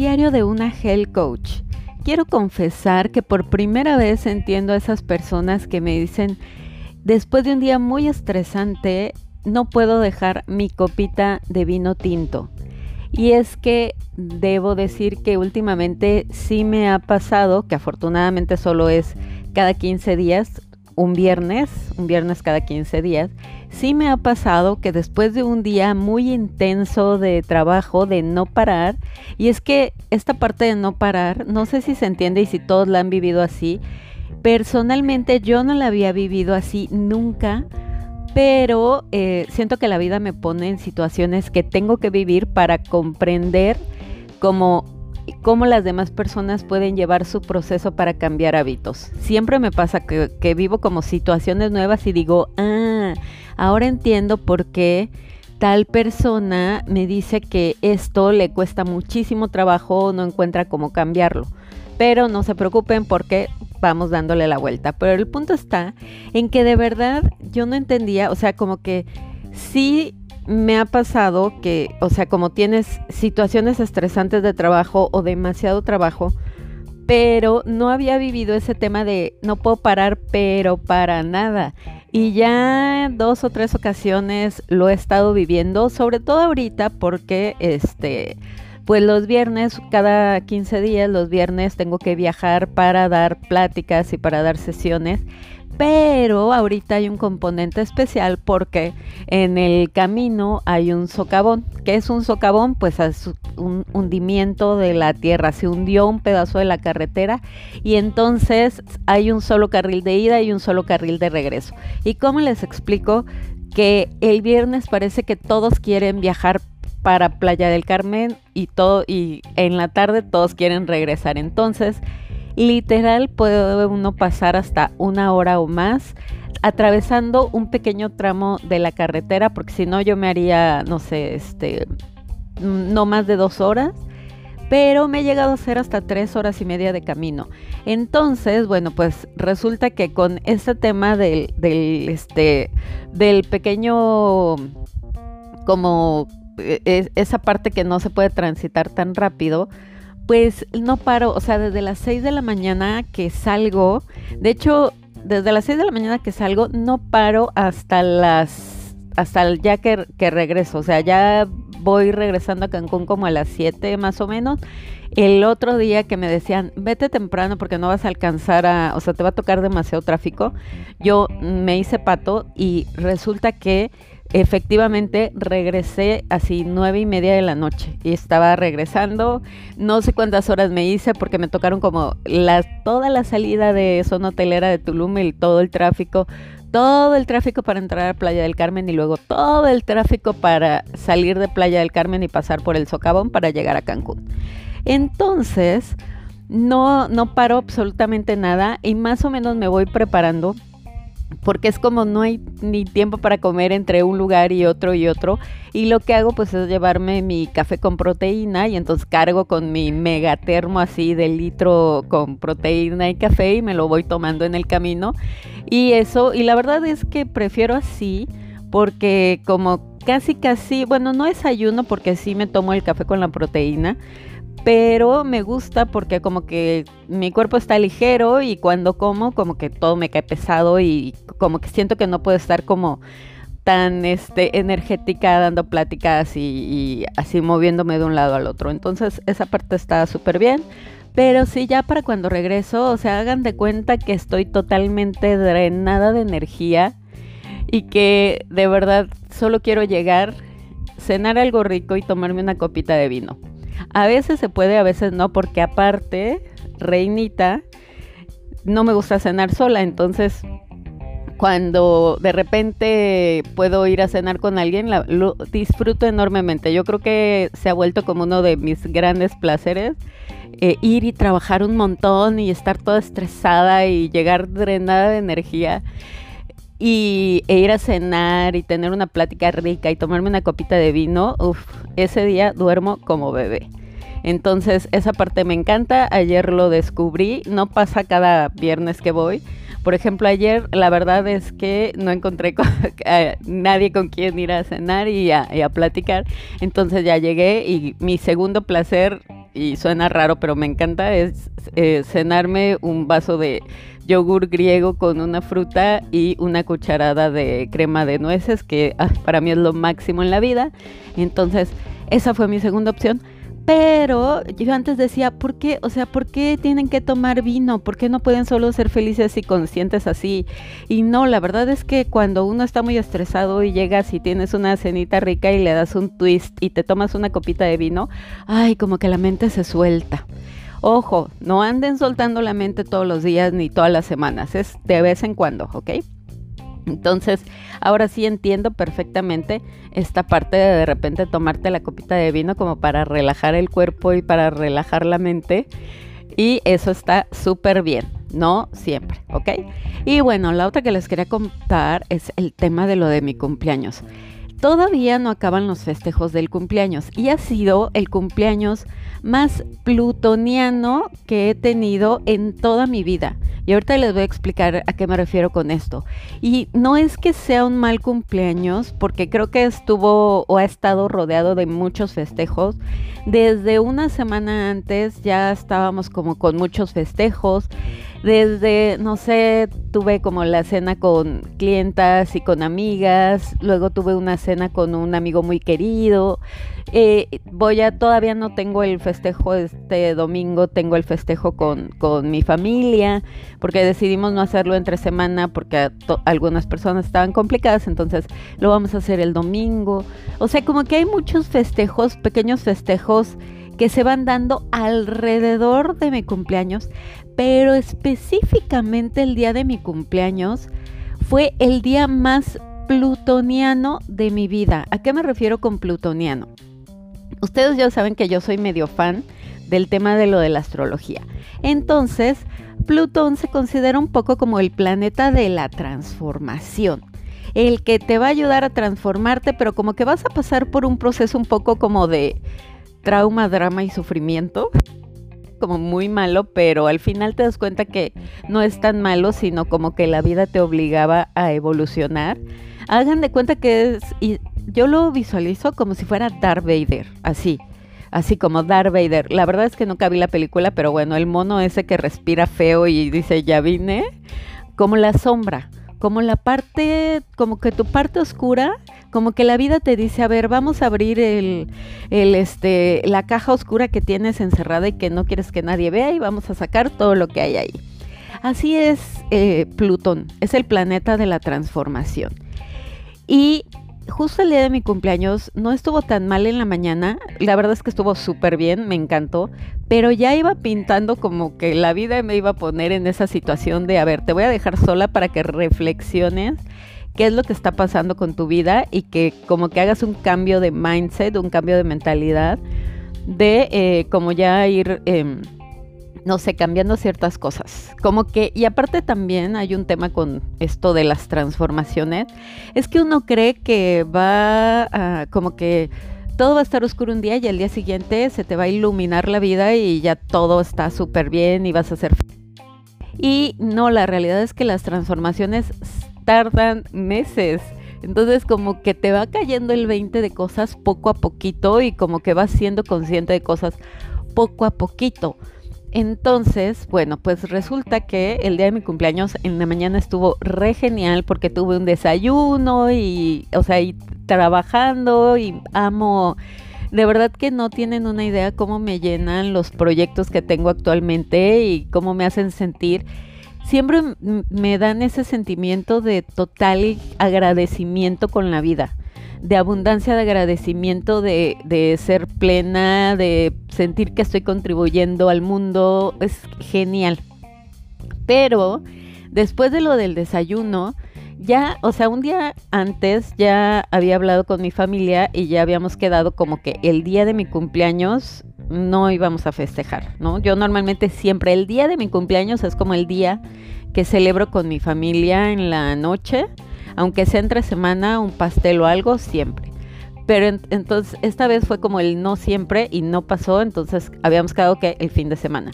Diario de una Health Coach. Quiero confesar que por primera vez entiendo a esas personas que me dicen, después de un día muy estresante, no puedo dejar mi copita de vino tinto. Y es que debo decir que últimamente sí me ha pasado, que afortunadamente solo es cada 15 días, un viernes, un viernes cada 15 días, sí me ha pasado que después de un día muy intenso de trabajo, de no parar, y es que esta parte de no parar, no sé si se entiende y si todos la han vivido así, personalmente yo no la había vivido así nunca, pero eh, siento que la vida me pone en situaciones que tengo que vivir para comprender cómo cómo las demás personas pueden llevar su proceso para cambiar hábitos. Siempre me pasa que, vivo como situaciones nuevas y digo, ah, ahora entiendo por qué tal persona me dice que esto le cuesta muchísimo trabajo, no encuentra cómo cambiarlo. Pero no se preocupen porque vamos dándole la vuelta. Pero el punto está en que de verdad yo no entendía, o sea, como que sí me ha pasado que, o sea, como tienes situaciones estresantes de trabajo o demasiado trabajo, pero no había vivido ese tema de no puedo parar, pero para nada. Y ya dos o tres ocasiones lo he estado viviendo, sobre todo ahorita porque este pues los viernes, cada 15 días, los viernes tengo que viajar para dar pláticas y para dar sesiones pero ahorita hay un componente especial porque en el camino hay un socavón. ¿Qué es un socavón? Pues es un hundimiento de la tierra, se hundió un pedazo de la carretera y entonces hay un solo carril de ida y un solo carril de regreso. ¿Y cómo les explico? Que el viernes parece que todos quieren viajar para Playa del Carmen y todo y en la tarde todos quieren regresar. Entonces, Literal puede uno pasar hasta una hora o más atravesando un pequeño tramo de la carretera, porque si no yo me haría, no sé, este, no más de dos horas pero me he llegado a hacer hasta tres horas y media de camino. Entonces, bueno, pues resulta que con este tema del, este, del pequeño, como e, e, esa parte que no se puede transitar tan rápido, pues no paro, o sea, desde las 6 de la mañana que salgo, de hecho, desde las 6 de la mañana que salgo, no paro hasta las, hasta el ya que, que regreso, o sea, ya voy regresando a Cancún como a las 7 más o menos. El otro día que me decían, vete temprano porque no vas a alcanzar a, o sea, te va a tocar demasiado tráfico, yo me hice pato y resulta que efectivamente regresé así nueve y media de la noche y estaba regresando. No sé cuántas horas me hice porque me tocaron como la, toda la salida de zona hotelera de Tulum y todo el tráfico. Todo el tráfico para entrar a Playa del Carmen y luego todo el tráfico para salir de Playa del Carmen y pasar por el socavón para llegar a Cancún. Entonces, no, no paro absolutamente nada y más o menos me voy preparando porque es como no hay ni tiempo para comer entre un lugar y otro y otro. Y lo que hago pues es llevarme mi café con proteína y entonces cargo con mi megatermo así de litro con proteína y café y me lo voy tomando en el camino. Y eso, y la verdad es que prefiero así porque como casi casi, bueno, no es ayuno porque sí me tomo el café con la proteína, pero me gusta porque como que mi cuerpo está ligero y cuando como como que todo me cae pesado y como que siento que no puedo estar como tan este, energética dando pláticas y, y así moviéndome de un lado al otro. Entonces esa parte está súper bien. Pero sí, ya para cuando regreso, o sea, hagan de cuenta que estoy totalmente drenada de energía y que de verdad solo quiero llegar, cenar algo rico y tomarme una copita de vino. A veces se puede, a veces no, porque aparte, reinita, no me gusta cenar sola, entonces cuando de repente puedo ir a cenar con alguien, lo disfruto enormemente. Yo creo que se ha vuelto como uno de mis grandes placeres. Eh, ir y trabajar un montón y estar toda estresada y llegar drenada de energía y e ir a cenar y tener una plática rica y tomarme una copita de vino, ese día duermo como bebé. Entonces esa parte me encanta, ayer lo descubrí, no pasa cada viernes que voy. Por ejemplo, ayer la verdad es que no encontré nadie con quien ir a cenar y a, y a platicar. Entonces ya llegué y mi segundo placer y suena raro, pero me encanta, es eh, cenarme un vaso de yogur griego con una fruta y una cucharada de crema de nueces, que para mí es lo máximo en la vida. Entonces, esa fue mi segunda opción. Pero yo antes decía, ¿por qué? O sea, ¿por qué tienen que tomar vino? ¿Por qué no pueden solo ser felices y conscientes así? Y no, la verdad es que cuando uno está muy estresado y llegas y tienes una cenita rica y le das un twist y te tomas una copita de vino, ay, como que la mente se suelta. Ojo, no anden soltando la mente todos los días ni todas las semanas, es de vez en cuando, ¿ok? Entonces, ahora sí entiendo perfectamente esta parte de de repente tomarte la copita de vino como para relajar el cuerpo y para relajar la mente. Y eso está súper bien, no siempre, ¿ok? Y bueno, la otra que les quería contar es el tema de lo de mi cumpleaños. Todavía no acaban los festejos del cumpleaños y ha sido el cumpleaños más plutoniano que he tenido en toda mi vida. Y ahorita les voy a explicar a qué me refiero con esto. Y no es que sea un mal cumpleaños, porque creo que estuvo o ha estado rodeado de muchos festejos. Desde una semana antes ya estábamos como con muchos festejos desde, no sé, tuve como la cena con clientas y con amigas, luego tuve una cena con un amigo muy querido. Eh, voy a, todavía no tengo el festejo este domingo, tengo el festejo con, con mi familia, porque decidimos no hacerlo entre semana porque algunas personas estaban complicadas, entonces lo vamos a hacer el domingo. O sea, como que hay muchos festejos, pequeños festejos que se van dando alrededor de mi cumpleaños, pero específicamente el día de mi cumpleaños fue el día más plutoniano de mi vida. ¿A qué me refiero con plutoniano? Ustedes ya saben que yo soy medio fan del tema de lo de la astrología. Entonces, Plutón se considera un poco como el planeta de la transformación el que te va a ayudar a transformarte, pero como que vas a pasar por un proceso un poco como de trauma, drama y sufrimiento. Como muy malo, pero al final te das cuenta que no es tan malo, sino como que la vida te obligaba a evolucionar. Hagan de cuenta que es, y yo lo visualizo como si fuera Darth Vader, así, así como Darth Vader. La verdad es que nunca vi la película, pero bueno, el mono ese que respira feo y dice ya vine, como la sombra, como la parte, como que tu parte oscura como que la vida te dice, a ver, vamos a abrir el, este, la caja oscura que tienes encerrada y que no quieres que nadie vea y vamos a sacar todo lo que hay ahí. Así es eh, Plutón, es el planeta de la transformación. Y justo el día de mi cumpleaños no estuvo tan mal en la mañana, la verdad es que estuvo súper bien, me encantó, pero ya iba pintando como que la vida me iba a poner en esa situación de, a ver, te voy a dejar sola para que reflexiones qué es lo que está pasando con tu vida y que como que hagas un cambio de mindset, un cambio de mentalidad, de eh, como ya ir, em, no sé, cambiando ciertas cosas. Como que, y aparte también hay un tema con esto de las transformaciones, es que uno cree que va a, como que todo va a estar oscuro un día y al día siguiente se te va a iluminar la vida y ya todo está súper bien y vas a ser... Y no, la realidad es que las transformaciones tardan meses. Entonces como que te va cayendo el 20 de cosas poco a poquito y como que vas siendo consciente de cosas poco a poquito. Entonces, bueno, pues resulta que el día de mi cumpleaños en la mañana estuvo re genial porque tuve un desayuno y, o sea, y trabajando y amo, de verdad que no tienen una idea cómo me llenan los proyectos que tengo actualmente y cómo me hacen sentir. Siempre me dan ese sentimiento de total agradecimiento con la vida, de abundancia de agradecimiento, de, de, ser plena, de sentir que estoy contribuyendo al mundo, es genial. Pero después de lo del desayuno, ya, o sea, un día antes ya había hablado con mi familia y ya habíamos quedado como que el día de mi cumpleaños no íbamos a festejar, ¿no? Yo normalmente siempre el día de mi cumpleaños es como el día que celebro con mi familia en la noche, aunque sea entre semana, un pastel o algo, siempre. Pero entonces esta vez fue como el no siempre y no pasó, entonces habíamos quedado que el fin de semana.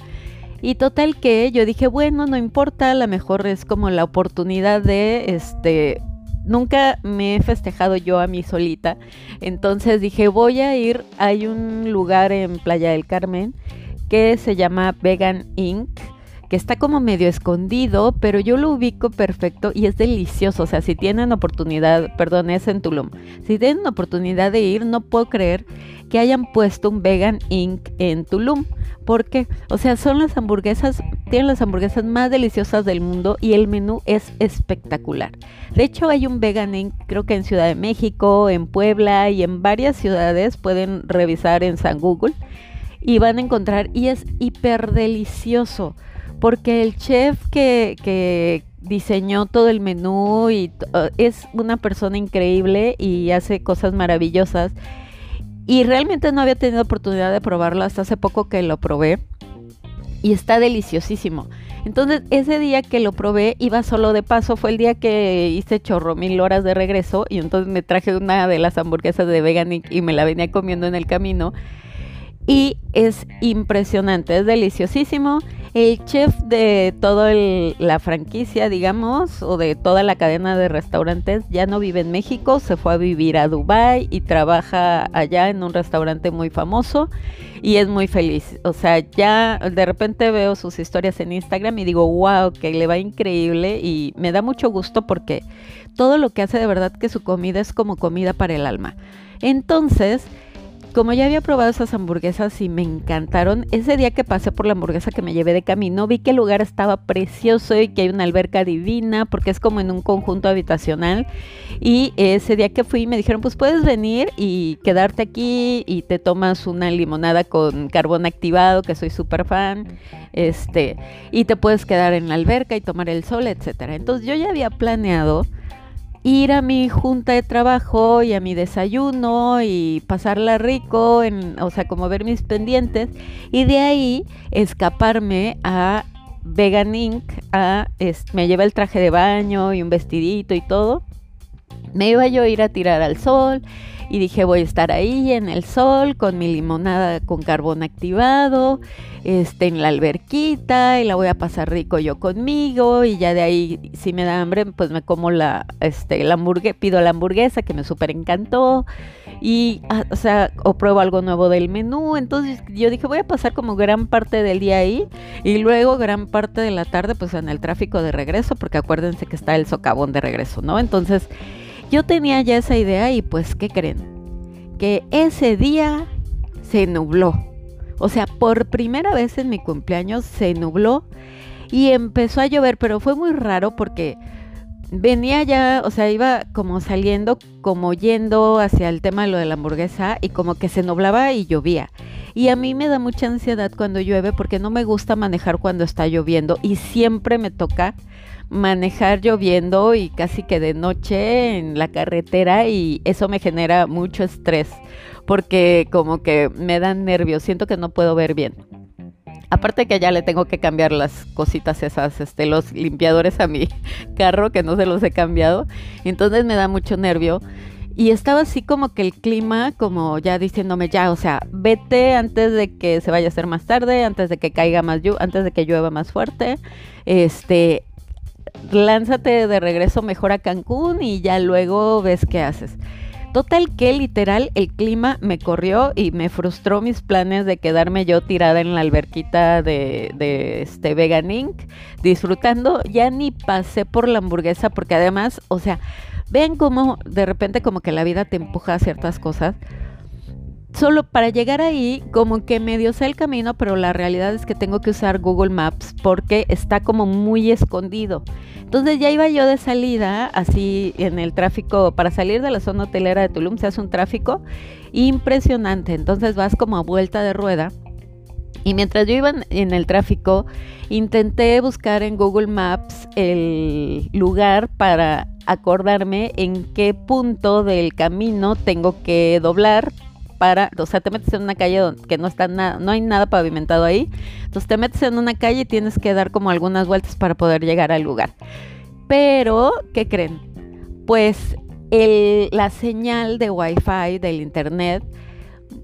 Y total que yo dije, bueno, no importa, a lo mejor es como la oportunidad de este nunca me he festejado yo a mí solita. Entonces dije, voy a ir, hay un lugar en Playa del Carmen que se llama Vegan Inc que está como medio escondido, pero yo lo ubico perfecto y es delicioso. O sea, si tienen oportunidad, perdón, es en Tulum. Si tienen oportunidad de ir, no puedo creer que hayan puesto un Vegan Inc. en Tulum. Porque, o sea, son las hamburguesas, tienen las hamburguesas más deliciosas del mundo y el menú es espectacular. De hecho, hay un Vegan Inc. creo que en Ciudad de México, en Puebla y en varias ciudades. Pueden revisar en San Google y van a encontrar y es hiper delicioso porque el chef que, diseñó todo el menú y uh, es una persona increíble y hace cosas maravillosas. Y realmente no había tenido oportunidad de probarlo hasta hace poco que lo probé. Y está deliciosísimo. Entonces, ese día que lo probé, iba solo de paso. Fue el día que hice chorro mil horas de regreso. Y entonces me traje una de las hamburguesas de Veganic y me la venía comiendo en el camino. Y es impresionante, es deliciosísimo el chef de toda la franquicia, digamos, o de toda la cadena de restaurantes, ya no vive en México, se fue a vivir a Dubai y trabaja allá en un restaurante muy famoso y es muy feliz. O sea, ya de repente veo sus historias en Instagram y digo, wow, que le va increíble y me da mucho gusto porque todo lo que hace de verdad que su comida es como comida para el alma. Entonces, como ya había probado esas hamburguesas y me encantaron, ese día que pasé por la hamburguesa que me llevé de camino, vi que el lugar estaba precioso y que hay una alberca divina, porque es como en un conjunto habitacional. Y ese día que fui me dijeron, pues puedes venir y quedarte aquí y te tomas una limonada con carbón activado, que soy súper fan, este, y te puedes quedar en la alberca y tomar el sol, etcétera. Entonces yo ya había planeado ir a mi junta de trabajo y a mi desayuno y pasarla rico, en, o sea, como ver mis pendientes, y de ahí escaparme a Vegan Inc. A, me lleva el traje de baño y un vestidito y todo. Me iba yo a ir a tirar al sol y dije voy a estar ahí en el sol con mi limonada con carbón activado, este, en la alberquita y la voy a pasar rico yo conmigo y ya de ahí si me da hambre pues me como la, este, la hamburguesa, pido la hamburguesa que me súper encantó y, ah, o sea, o pruebo algo nuevo del menú. Entonces yo dije, voy a pasar como gran parte del día ahí y luego gran parte de la tarde pues en el tráfico de regreso, porque acuérdense que está el socavón de regreso, ¿no? Entonces yo tenía ya esa idea y pues, ¿qué creen? Que ese día se nubló. O sea, por primera vez en mi cumpleaños se nubló y empezó a llover, pero fue muy raro porque venía ya, o sea, iba como saliendo, como yendo hacia el tema de lo de la hamburguesa y como que se nublaba y llovía. Y a mí me da mucha ansiedad cuando llueve porque no me gusta manejar cuando está lloviendo y siempre me toca manejar lloviendo y casi que de noche en la carretera y eso me genera mucho estrés porque como que me dan nervios, siento que no puedo ver bien. Aparte que ya le tengo que cambiar las cositas esas, este, los limpiadores a mi carro que no se los he cambiado, entonces me da mucho nervio. Y estaba así como que el clima, como ya diciéndome, ya, o sea, vete antes de que se vaya a hacer más tarde, antes de que caiga más lluvia, antes de que llueva más fuerte. Este, lánzate de regreso mejor a Cancún y ya luego ves qué haces. Total que literal el clima me corrió y me frustró mis planes de quedarme yo tirada en la alberquita de, este Vegan Inc. disfrutando. Ya ni pasé por la hamburguesa porque además, o sea, ven cómo de repente como que la vida te empuja a ciertas cosas solo para llegar ahí, como que medio sé el camino, pero la realidad es que tengo que usar Google Maps porque está como muy escondido. Entonces ya iba yo de salida, así en el tráfico, para salir de la zona hotelera de Tulum se hace un tráfico impresionante. Entonces vas como a vuelta de rueda. Y mientras yo iba en el tráfico, intenté buscar en Google Maps el lugar para acordarme en qué punto del camino tengo que doblar para, o sea, te metes en una calle donde, que no está nada, no hay nada pavimentado ahí. Entonces te metes en una calle y tienes que dar como algunas vueltas para poder llegar al lugar. Pero, ¿qué creen? Pues la señal de Wi-Fi del internet,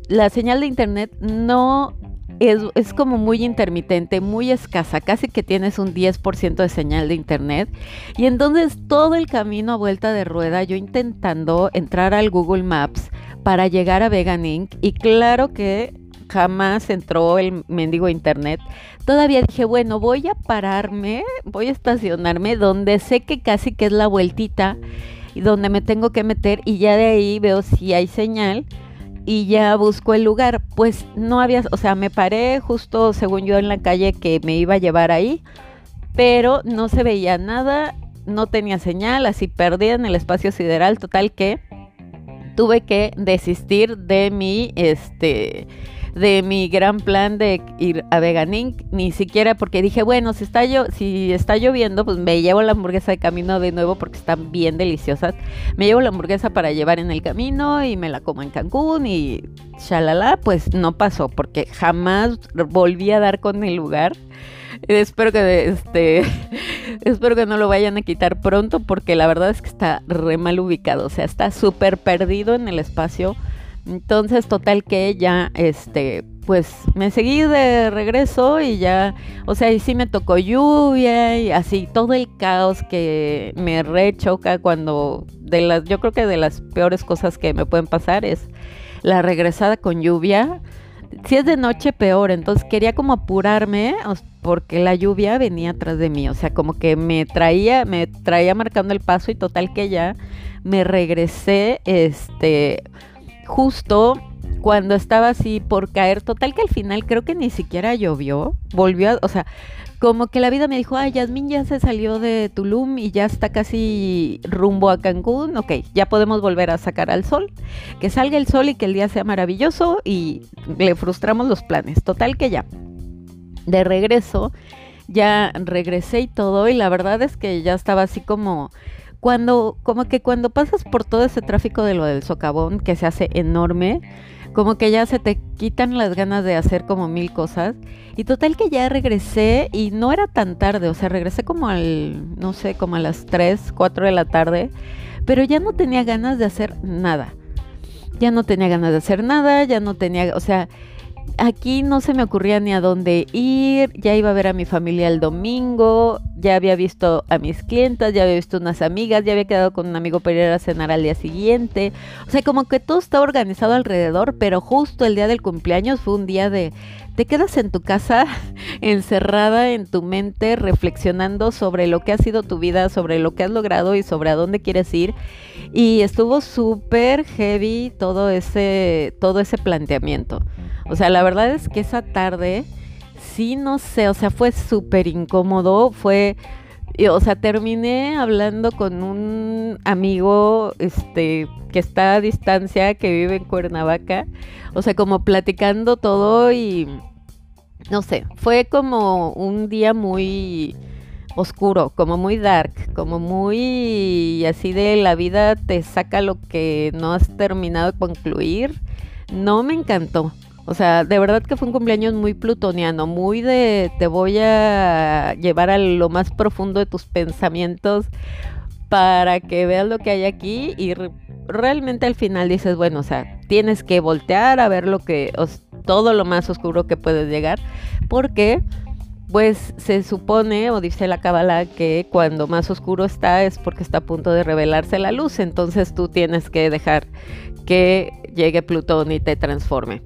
la señal de internet no es, es, como muy intermitente, muy escasa, casi que tienes un 10% de señal de internet. Y entonces todo el camino a vuelta de rueda, yo intentando entrar al Google Maps para llegar a Vegan Inc. Y claro que jamás entró el mendigo internet. Todavía dije, bueno, voy a pararme, voy a estacionarme donde sé que casi que es la vueltita y donde me tengo que meter y ya de ahí veo si hay señal y ya busco el lugar. Pues no había, o sea, me paré justo según yo en la calle que me iba a llevar ahí, pero no se veía nada, no tenía señal, así perdida en el espacio sideral, total que tuve que desistir de mi este de mi gran plan de ir a Vegan Inc. Ni siquiera porque dije, bueno, si está, yo, si está lloviendo, pues me llevo la hamburguesa de camino de nuevo porque están bien deliciosas. Me llevo la hamburguesa para llevar en el camino y me la como en Cancún y shalala, pues no pasó porque jamás volví a dar con el lugar. Espero que este espero que no lo vayan a quitar pronto porque la verdad es que está re mal ubicado, o sea, está súper perdido en el espacio entonces, total que ya, este, pues me seguí de regreso y ya, o sea, y sí me tocó lluvia y así, todo el caos que me rechoca cuando, de las, yo creo que de las peores cosas que me pueden pasar es la regresada con lluvia. Si es de noche, peor. Entonces quería como apurarme porque la lluvia venía atrás de mí. O sea, como que me traía, me traía marcando el paso y total que ya me regresé, este, justo cuando estaba así por caer, total que al final creo que ni siquiera llovió, volvió, a, o sea, como que la vida me dijo, ay, Yasmín ya se salió de Tulum y ya está casi rumbo a Cancún, ok, ya podemos volver a sacar al sol, que salga el sol y que el día sea maravilloso y le frustramos los planes, total que ya, de regreso, ya regresé y todo y la verdad es que ya estaba así como cuando, como que cuando pasas por todo ese tráfico de lo del socavón, que se hace enorme, como que ya se te quitan las ganas de hacer como mil cosas. Y total que ya regresé y no era tan tarde, o sea, regresé como al, no sé, como a las 3, 4 de la tarde, pero ya no tenía ganas de hacer nada. Ya no tenía ganas de hacer nada, ya no tenía, o sea, aquí no se me ocurría ni a dónde ir, ya iba a ver a mi familia el domingo, ya había visto a mis clientas, ya había visto unas amigas, ya había quedado con un amigo para ir a cenar al día siguiente. O sea, como que todo estaba organizado alrededor, pero justo el día del cumpleaños fue un día de te quedas en tu casa encerrada en tu mente reflexionando sobre lo que ha sido tu vida, sobre lo que has logrado y sobre a dónde quieres ir. Y estuvo súper heavy todo ese, todo ese planteamiento. O sea, la verdad es que esa tarde, sí, no sé, o sea, fue súper incómodo, fue, o sea, terminé hablando con un amigo, este, que está a distancia, que vive en Cuernavaca, o sea, como platicando todo y, no sé, fue como un día muy oscuro, como muy dark, como muy así de la vida te saca lo que no has terminado de concluir. No me encantó. O sea, de verdad que fue un cumpleaños muy plutoniano, muy de te voy a llevar a lo más profundo de tus pensamientos para que veas lo que hay aquí y realmente al final dices, bueno, o sea, tienes que voltear a ver lo que, todo lo más oscuro que puedes llegar, porque pues se supone o dice la cábala que cuando más oscuro está es porque está a punto de revelarse la luz, entonces tú tienes que dejar que llegue Plutón y te transforme.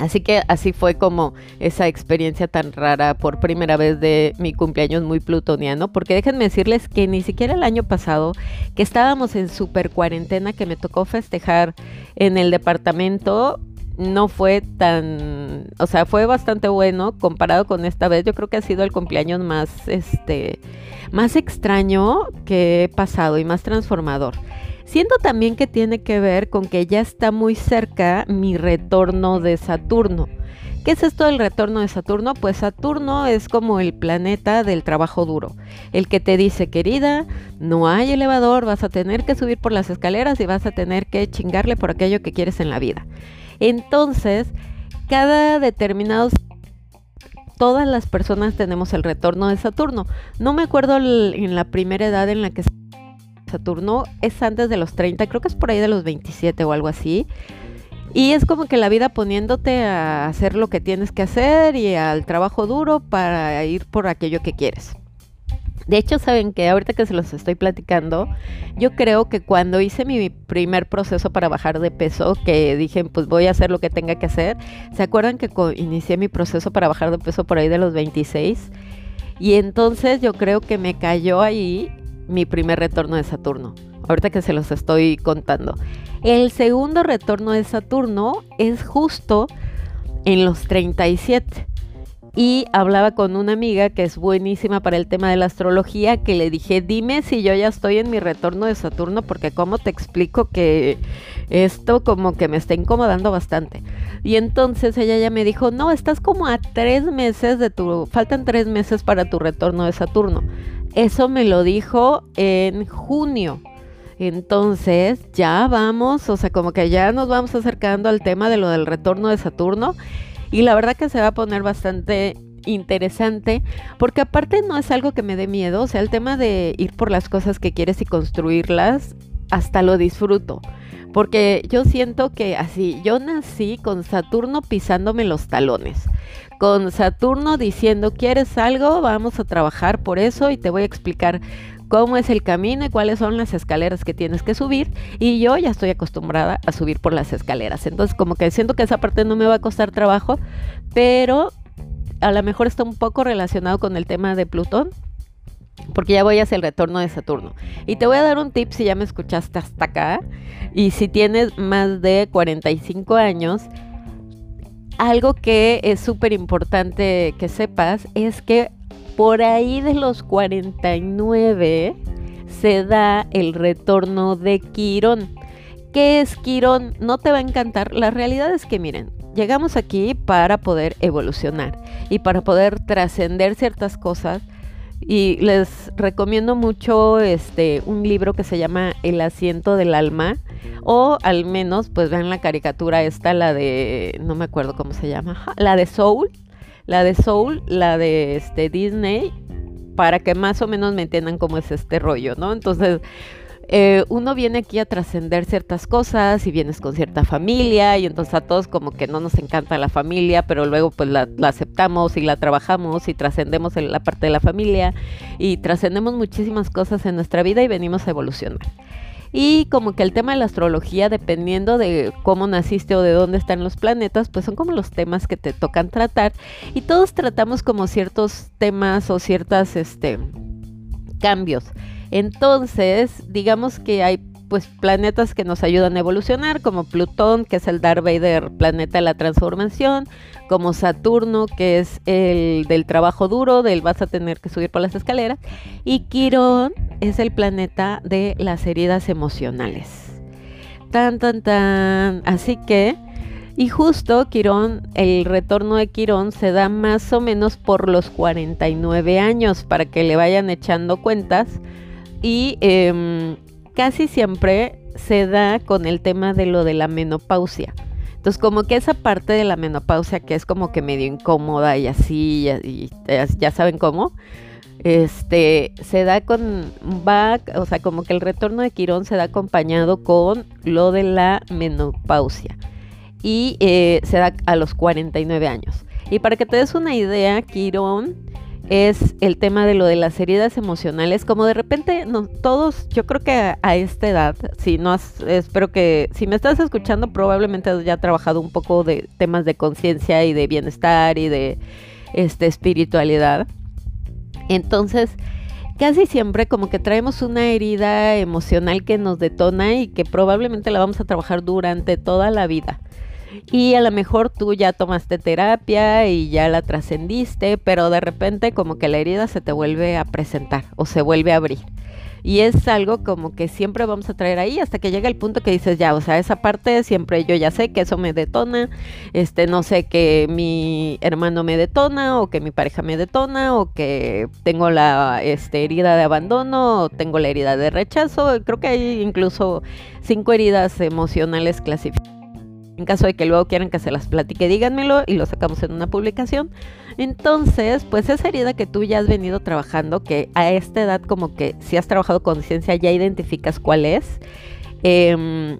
Así que así fue como esa experiencia tan rara por primera vez de mi cumpleaños muy plutoniano, porque déjenme decirles que ni siquiera el año pasado, que estábamos en super cuarentena, que me tocó festejar en el departamento, no fue tan, o sea, fue bastante bueno comparado con esta vez. Yo creo que ha sido el cumpleaños más, este, más extraño que he pasado y más transformador. Siento también que tiene que ver con que ya está muy cerca mi retorno de Saturno. ¿Qué es esto del retorno de Saturno? Pues Saturno es como el planeta del trabajo duro, el que te dice, querida, no hay elevador, vas a tener que subir por las escaleras y vas a tener que chingarle por aquello que quieres en la vida. Entonces, cada determinado todas las personas tenemos el retorno de Saturno. No me acuerdo en la primera edad en la que Saturno es antes de los 30, creo que es por ahí de los 27 o algo así. Y es como que la vida poniéndote a hacer lo que tienes que hacer y al trabajo duro para ir por aquello que quieres. De hecho, saben que ahorita que se los estoy platicando, yo creo que cuando hice mi primer proceso para bajar de peso, que dije, pues voy a hacer lo que tenga que hacer, ¿se acuerdan que inicié mi proceso para bajar de peso por ahí de los 26? Y entonces yo creo que me cayó ahí mi primer retorno de Saturno. Ahorita que se los estoy contando. El segundo retorno de Saturno es justo en los 37 y hablaba con una amiga que es buenísima para el tema de la astrología, que le dije, dime si yo ya estoy en mi retorno de Saturno, porque cómo te explico que esto como que me está incomodando bastante. Y entonces ella ya me dijo, no, estás como a tres meses de tu, faltan tres meses para tu retorno de Saturno. Eso me lo dijo en junio. Entonces ya vamos, o sea, como que ya nos vamos acercando al tema de lo del retorno de Saturno. Y la verdad que se va a poner bastante interesante, porque aparte no es algo que me dé miedo, o sea, el tema de ir por las cosas que quieres y construirlas, hasta lo disfruto. Porque yo siento que así, yo nací con Saturno pisándome los talones, con Saturno diciendo, ¿quieres algo? Vamos a trabajar por eso y te voy a explicar cómo es el camino y cuáles son las escaleras que tienes que subir. Y yo ya estoy acostumbrada a subir por las escaleras. Entonces como que siento que esa parte no me va a costar trabajo, pero a lo mejor está un poco relacionado con el tema de Plutón. Porque ya voy hacia el retorno de Saturno. Y te voy a dar un tip si ya me escuchaste hasta acá. Y si tienes más de 45 años, algo que es súper importante que sepas es que por ahí de los 49 se da el retorno de Quirón. ¿Qué es Quirón? No te va a encantar. La realidad es que miren, llegamos aquí para poder evolucionar y para poder trascender ciertas cosas. Y les recomiendo mucho este un libro que se llama El asiento del alma o al menos pues vean la caricatura esta la de no me acuerdo cómo se llama, la de Soul la de Soul, la de este, Disney, para que más o menos me entiendan cómo es este rollo, ¿no? Entonces, eh, uno viene aquí a trascender ciertas cosas y vienes con cierta familia y entonces a todos como que no nos encanta la familia, pero luego pues la, la aceptamos y la trabajamos y trascendemos la parte de la familia y trascendemos muchísimas cosas en nuestra vida y venimos a evolucionar. Y como que el tema de la astrología, dependiendo de cómo naciste o de dónde están los planetas, pues son como los temas que te tocan tratar. Y todos tratamos como ciertos temas o ciertas este, cambios. Entonces, digamos que hay pues planetas que nos ayudan a evolucionar, como Plutón, que es el Darth Vader planeta de la transformación, como Saturno, que es el del trabajo duro, del vas a tener que subir por las escaleras, y Quirón es el planeta de las heridas emocionales. Tan, tan, tan. Así que, y justo Quirón, el retorno de Quirón se da más o menos por los 49 años, para que le vayan echando cuentas. Y eh, casi siempre se da con el tema de lo de la menopausia. Entonces, como que esa parte de la menopausia que es como que medio incómoda y así, y, ya saben cómo, este, se da con, va, o sea, como que el retorno de Quirón se da acompañado con lo de la menopausia. Y eh, se da a los 49 años. Y para que te des una idea, Quirón es el tema de lo de las heridas emocionales, como de repente no, todos, yo creo que a, esta edad, si no has, espero que, si me estás escuchando probablemente has ya trabajado un poco de temas de conciencia y de bienestar y de este, espiritualidad. Entonces, casi siempre como que traemos una herida emocional que nos detona y que probablemente la vamos a trabajar durante toda la vida. Y a lo mejor tú ya tomaste terapia y ya la trascendiste, pero de repente como que la herida se te vuelve a presentar o se vuelve a abrir. Y es algo como que siempre vamos a traer ahí hasta que llega el punto que dices, ya, o sea, esa parte siempre yo ya sé que eso me detona, este, no sé que mi hermano me detona o que mi pareja me detona o que tengo la este, herida de abandono o tengo la herida de rechazo. Creo que hay incluso cinco heridas emocionales clasificadas en caso de que luego quieran que se las platique, díganmelo y lo sacamos en una publicación. Entonces, pues esa herida que tú ya has venido trabajando, que a esta edad como que si has trabajado con ciencia ya identificas cuál es, em,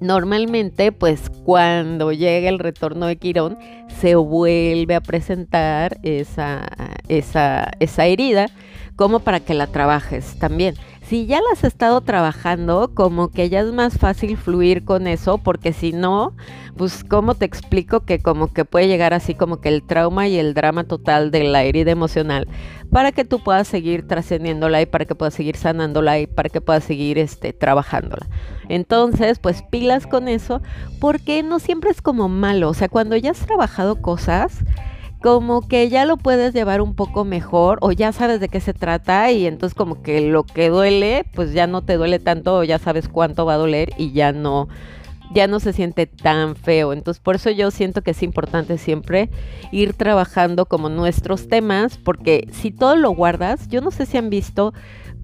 normalmente pues cuando llega el retorno de Quirón se vuelve a presentar esa, esa, esa herida como para que la trabajes también. Si ya la has estado trabajando, como que ya es más fácil fluir con eso, porque si no, pues cómo te explico que como que puede llegar así como que el trauma y el drama total de la herida emocional para que tú puedas seguir trascendiéndola y para que puedas seguir sanándola y para que puedas seguir este, trabajándola. Entonces, pues pilas con eso, porque no siempre es como malo, o sea, cuando ya has trabajado cosas, como que ya lo puedes llevar un poco mejor o ya sabes de qué se trata y entonces como que lo que duele, pues ya no te duele tanto o ya sabes cuánto va a doler y ya no ya no se siente tan feo. Entonces, por eso yo siento que es importante siempre ir trabajando como nuestros temas, porque si todo lo guardas, yo no sé si han visto,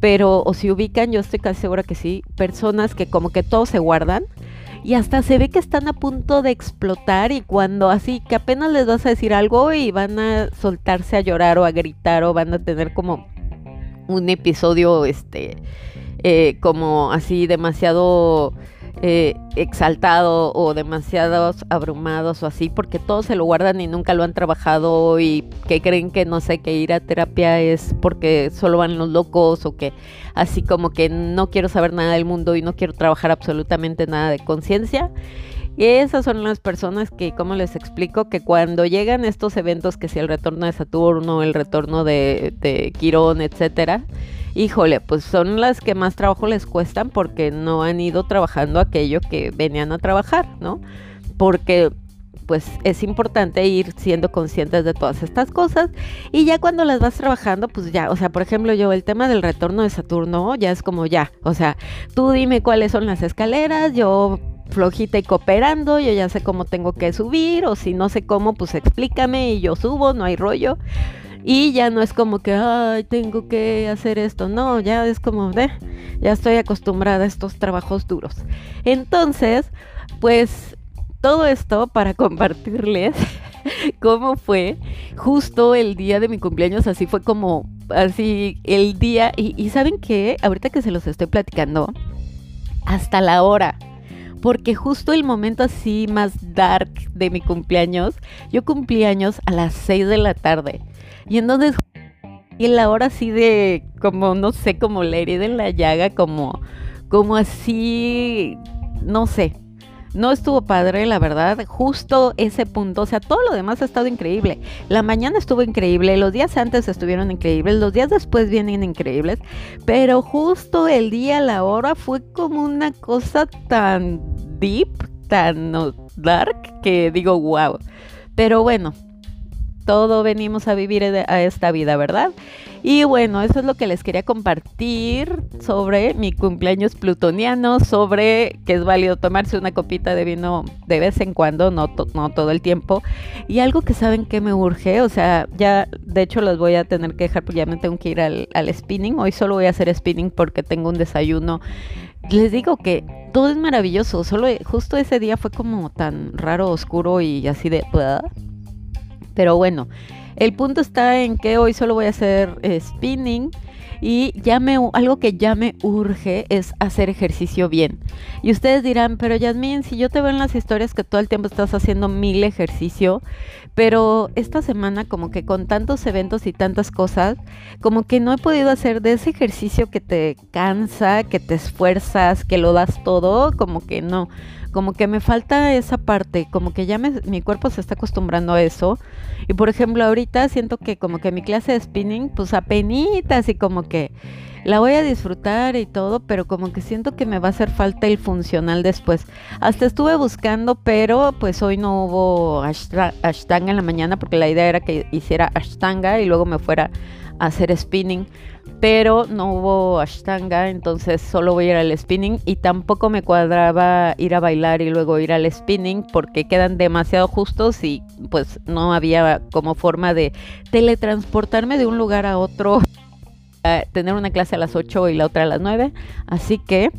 pero o si ubican, yo estoy casi segura que sí, personas que como que todo se guardan y hasta se ve que están a punto de explotar y cuando así que apenas les vas a decir algo y van a soltarse a llorar o a gritar o van a tener como un episodio este eh, como así demasiado eh, exaltado o demasiados abrumados o así, porque todos se lo guardan y nunca lo han trabajado y que creen que no sé, que ir a terapia es porque solo van los locos o que así como que no quiero saber nada del mundo y no quiero trabajar absolutamente nada de conciencia. Y esas son las personas que, como les explico, que cuando llegan estos eventos, que si el retorno de Saturno, el retorno de, de Quirón, etcétera, híjole, pues son las que más trabajo les cuestan porque no han ido trabajando aquello que venían a trabajar, ¿no? Porque pues es importante ir siendo conscientes de todas estas cosas y ya cuando las vas trabajando, pues ya, o sea, por ejemplo, yo el tema del retorno de Saturno ya es como ya, o sea, tú dime cuáles son las escaleras, yo flojita y cooperando, yo ya sé cómo tengo que subir o si no sé cómo, pues explícame y yo subo, no hay rollo. Y ya no es como que, ay, tengo que hacer esto. No, ya es como de, ya estoy acostumbrada a estos trabajos duros. Entonces, pues todo esto para compartirles cómo fue justo el día de mi cumpleaños. Así fue como, así el día. Y, y saben que ahorita que se los estoy platicando, hasta la hora porque justo el momento así más dark de mi cumpleaños, yo cumplí años a las 6 de la tarde. Y entonces, y la hora así de, como, no sé, como la herida en la llaga, como, como así, no sé. No estuvo padre, la verdad. Justo ese punto. O sea, todo lo demás ha estado increíble. La mañana estuvo increíble. Los días antes estuvieron increíbles. Los días después vienen increíbles. Pero justo el día, la hora, fue como una cosa tan deep, tan dark, que digo, wow. Pero bueno, todo venimos a vivir a esta vida, ¿verdad? Y bueno, eso es lo que les quería compartir sobre mi cumpleaños plutoniano, sobre que es válido tomarse una copita de vino de vez en cuando, no, no todo el tiempo. Y algo que saben que me urge, o sea, ya de hecho los voy a tener que dejar porque ya me tengo que ir al, al spinning. Hoy solo voy a hacer spinning porque tengo un desayuno les digo que todo es maravilloso, solo justo ese día fue como tan raro, oscuro y así de... Pero bueno, el punto está en que hoy solo voy a hacer eh, spinning y ya me, algo que ya me urge es hacer ejercicio bien. Y ustedes dirán, pero Yasmin, si yo te veo en las historias que todo el tiempo estás haciendo mil ejercicio, pero esta semana como que con tantos eventos y tantas cosas, como que no he podido hacer de ese ejercicio que te cansa, que te esfuerzas, que lo das todo, como que no como que me falta esa parte, como que ya mi cuerpo se está acostumbrando a eso. Y por ejemplo, ahorita siento que como que mi clase de spinning, pues apenitas y como que la voy a disfrutar y todo, pero como que siento que me va a hacer falta el funcional después. Hasta estuve buscando, pero pues hoy no hubo ashtanga en la mañana porque la idea era que hiciera ashtanga y luego me fuera a hacer spinning pero no hubo ashtanga, entonces solo voy a ir al spinning y tampoco me cuadraba ir a bailar y luego ir al spinning porque quedan demasiado justos y pues no había como forma de teletransportarme de un lugar a otro, tener una clase a las 8 y la otra a las 9, así que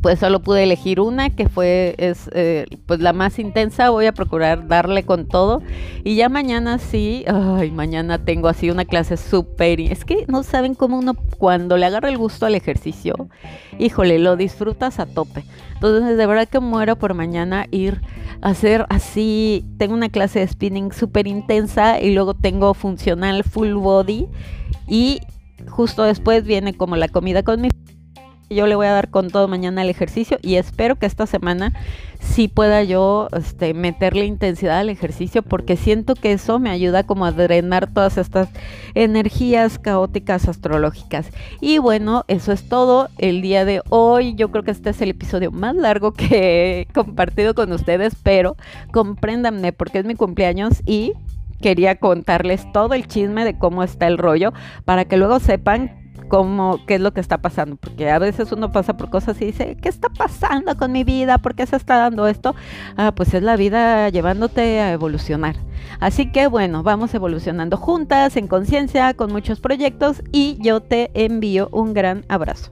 pues solo pude elegir una que fue es eh, pues la más intensa. Voy a procurar darle con todo. Y ya mañana sí ay mañana tengo así una clase súper es que no saben cómo uno cuando le agarra el gusto al ejercicio híjole lo disfrutas a tope. Entonces de verdad que muero por mañana ir a hacer así. Tengo una clase de spinning súper intensa y luego tengo funcional full body. Y justo después viene como la comida con mi yo le voy a dar con todo mañana el ejercicio y espero que esta semana sí pueda yo este, meterle intensidad al ejercicio porque siento que eso me ayuda como a drenar todas estas energías caóticas astrológicas. Y bueno, eso es todo el día de hoy. Yo creo que este es el episodio más largo que he compartido con ustedes, pero compréndanme porque es mi cumpleaños y quería contarles todo el chisme de cómo está el rollo para que luego sepan cómo, qué es lo que está pasando, porque a veces uno pasa por cosas y dice, ¿qué está pasando con mi vida? ¿Por qué se está dando esto? Ah, pues es la vida llevándote a evolucionar. Así que bueno, vamos evolucionando juntas, en conciencia, con muchos proyectos y yo te envío un gran abrazo.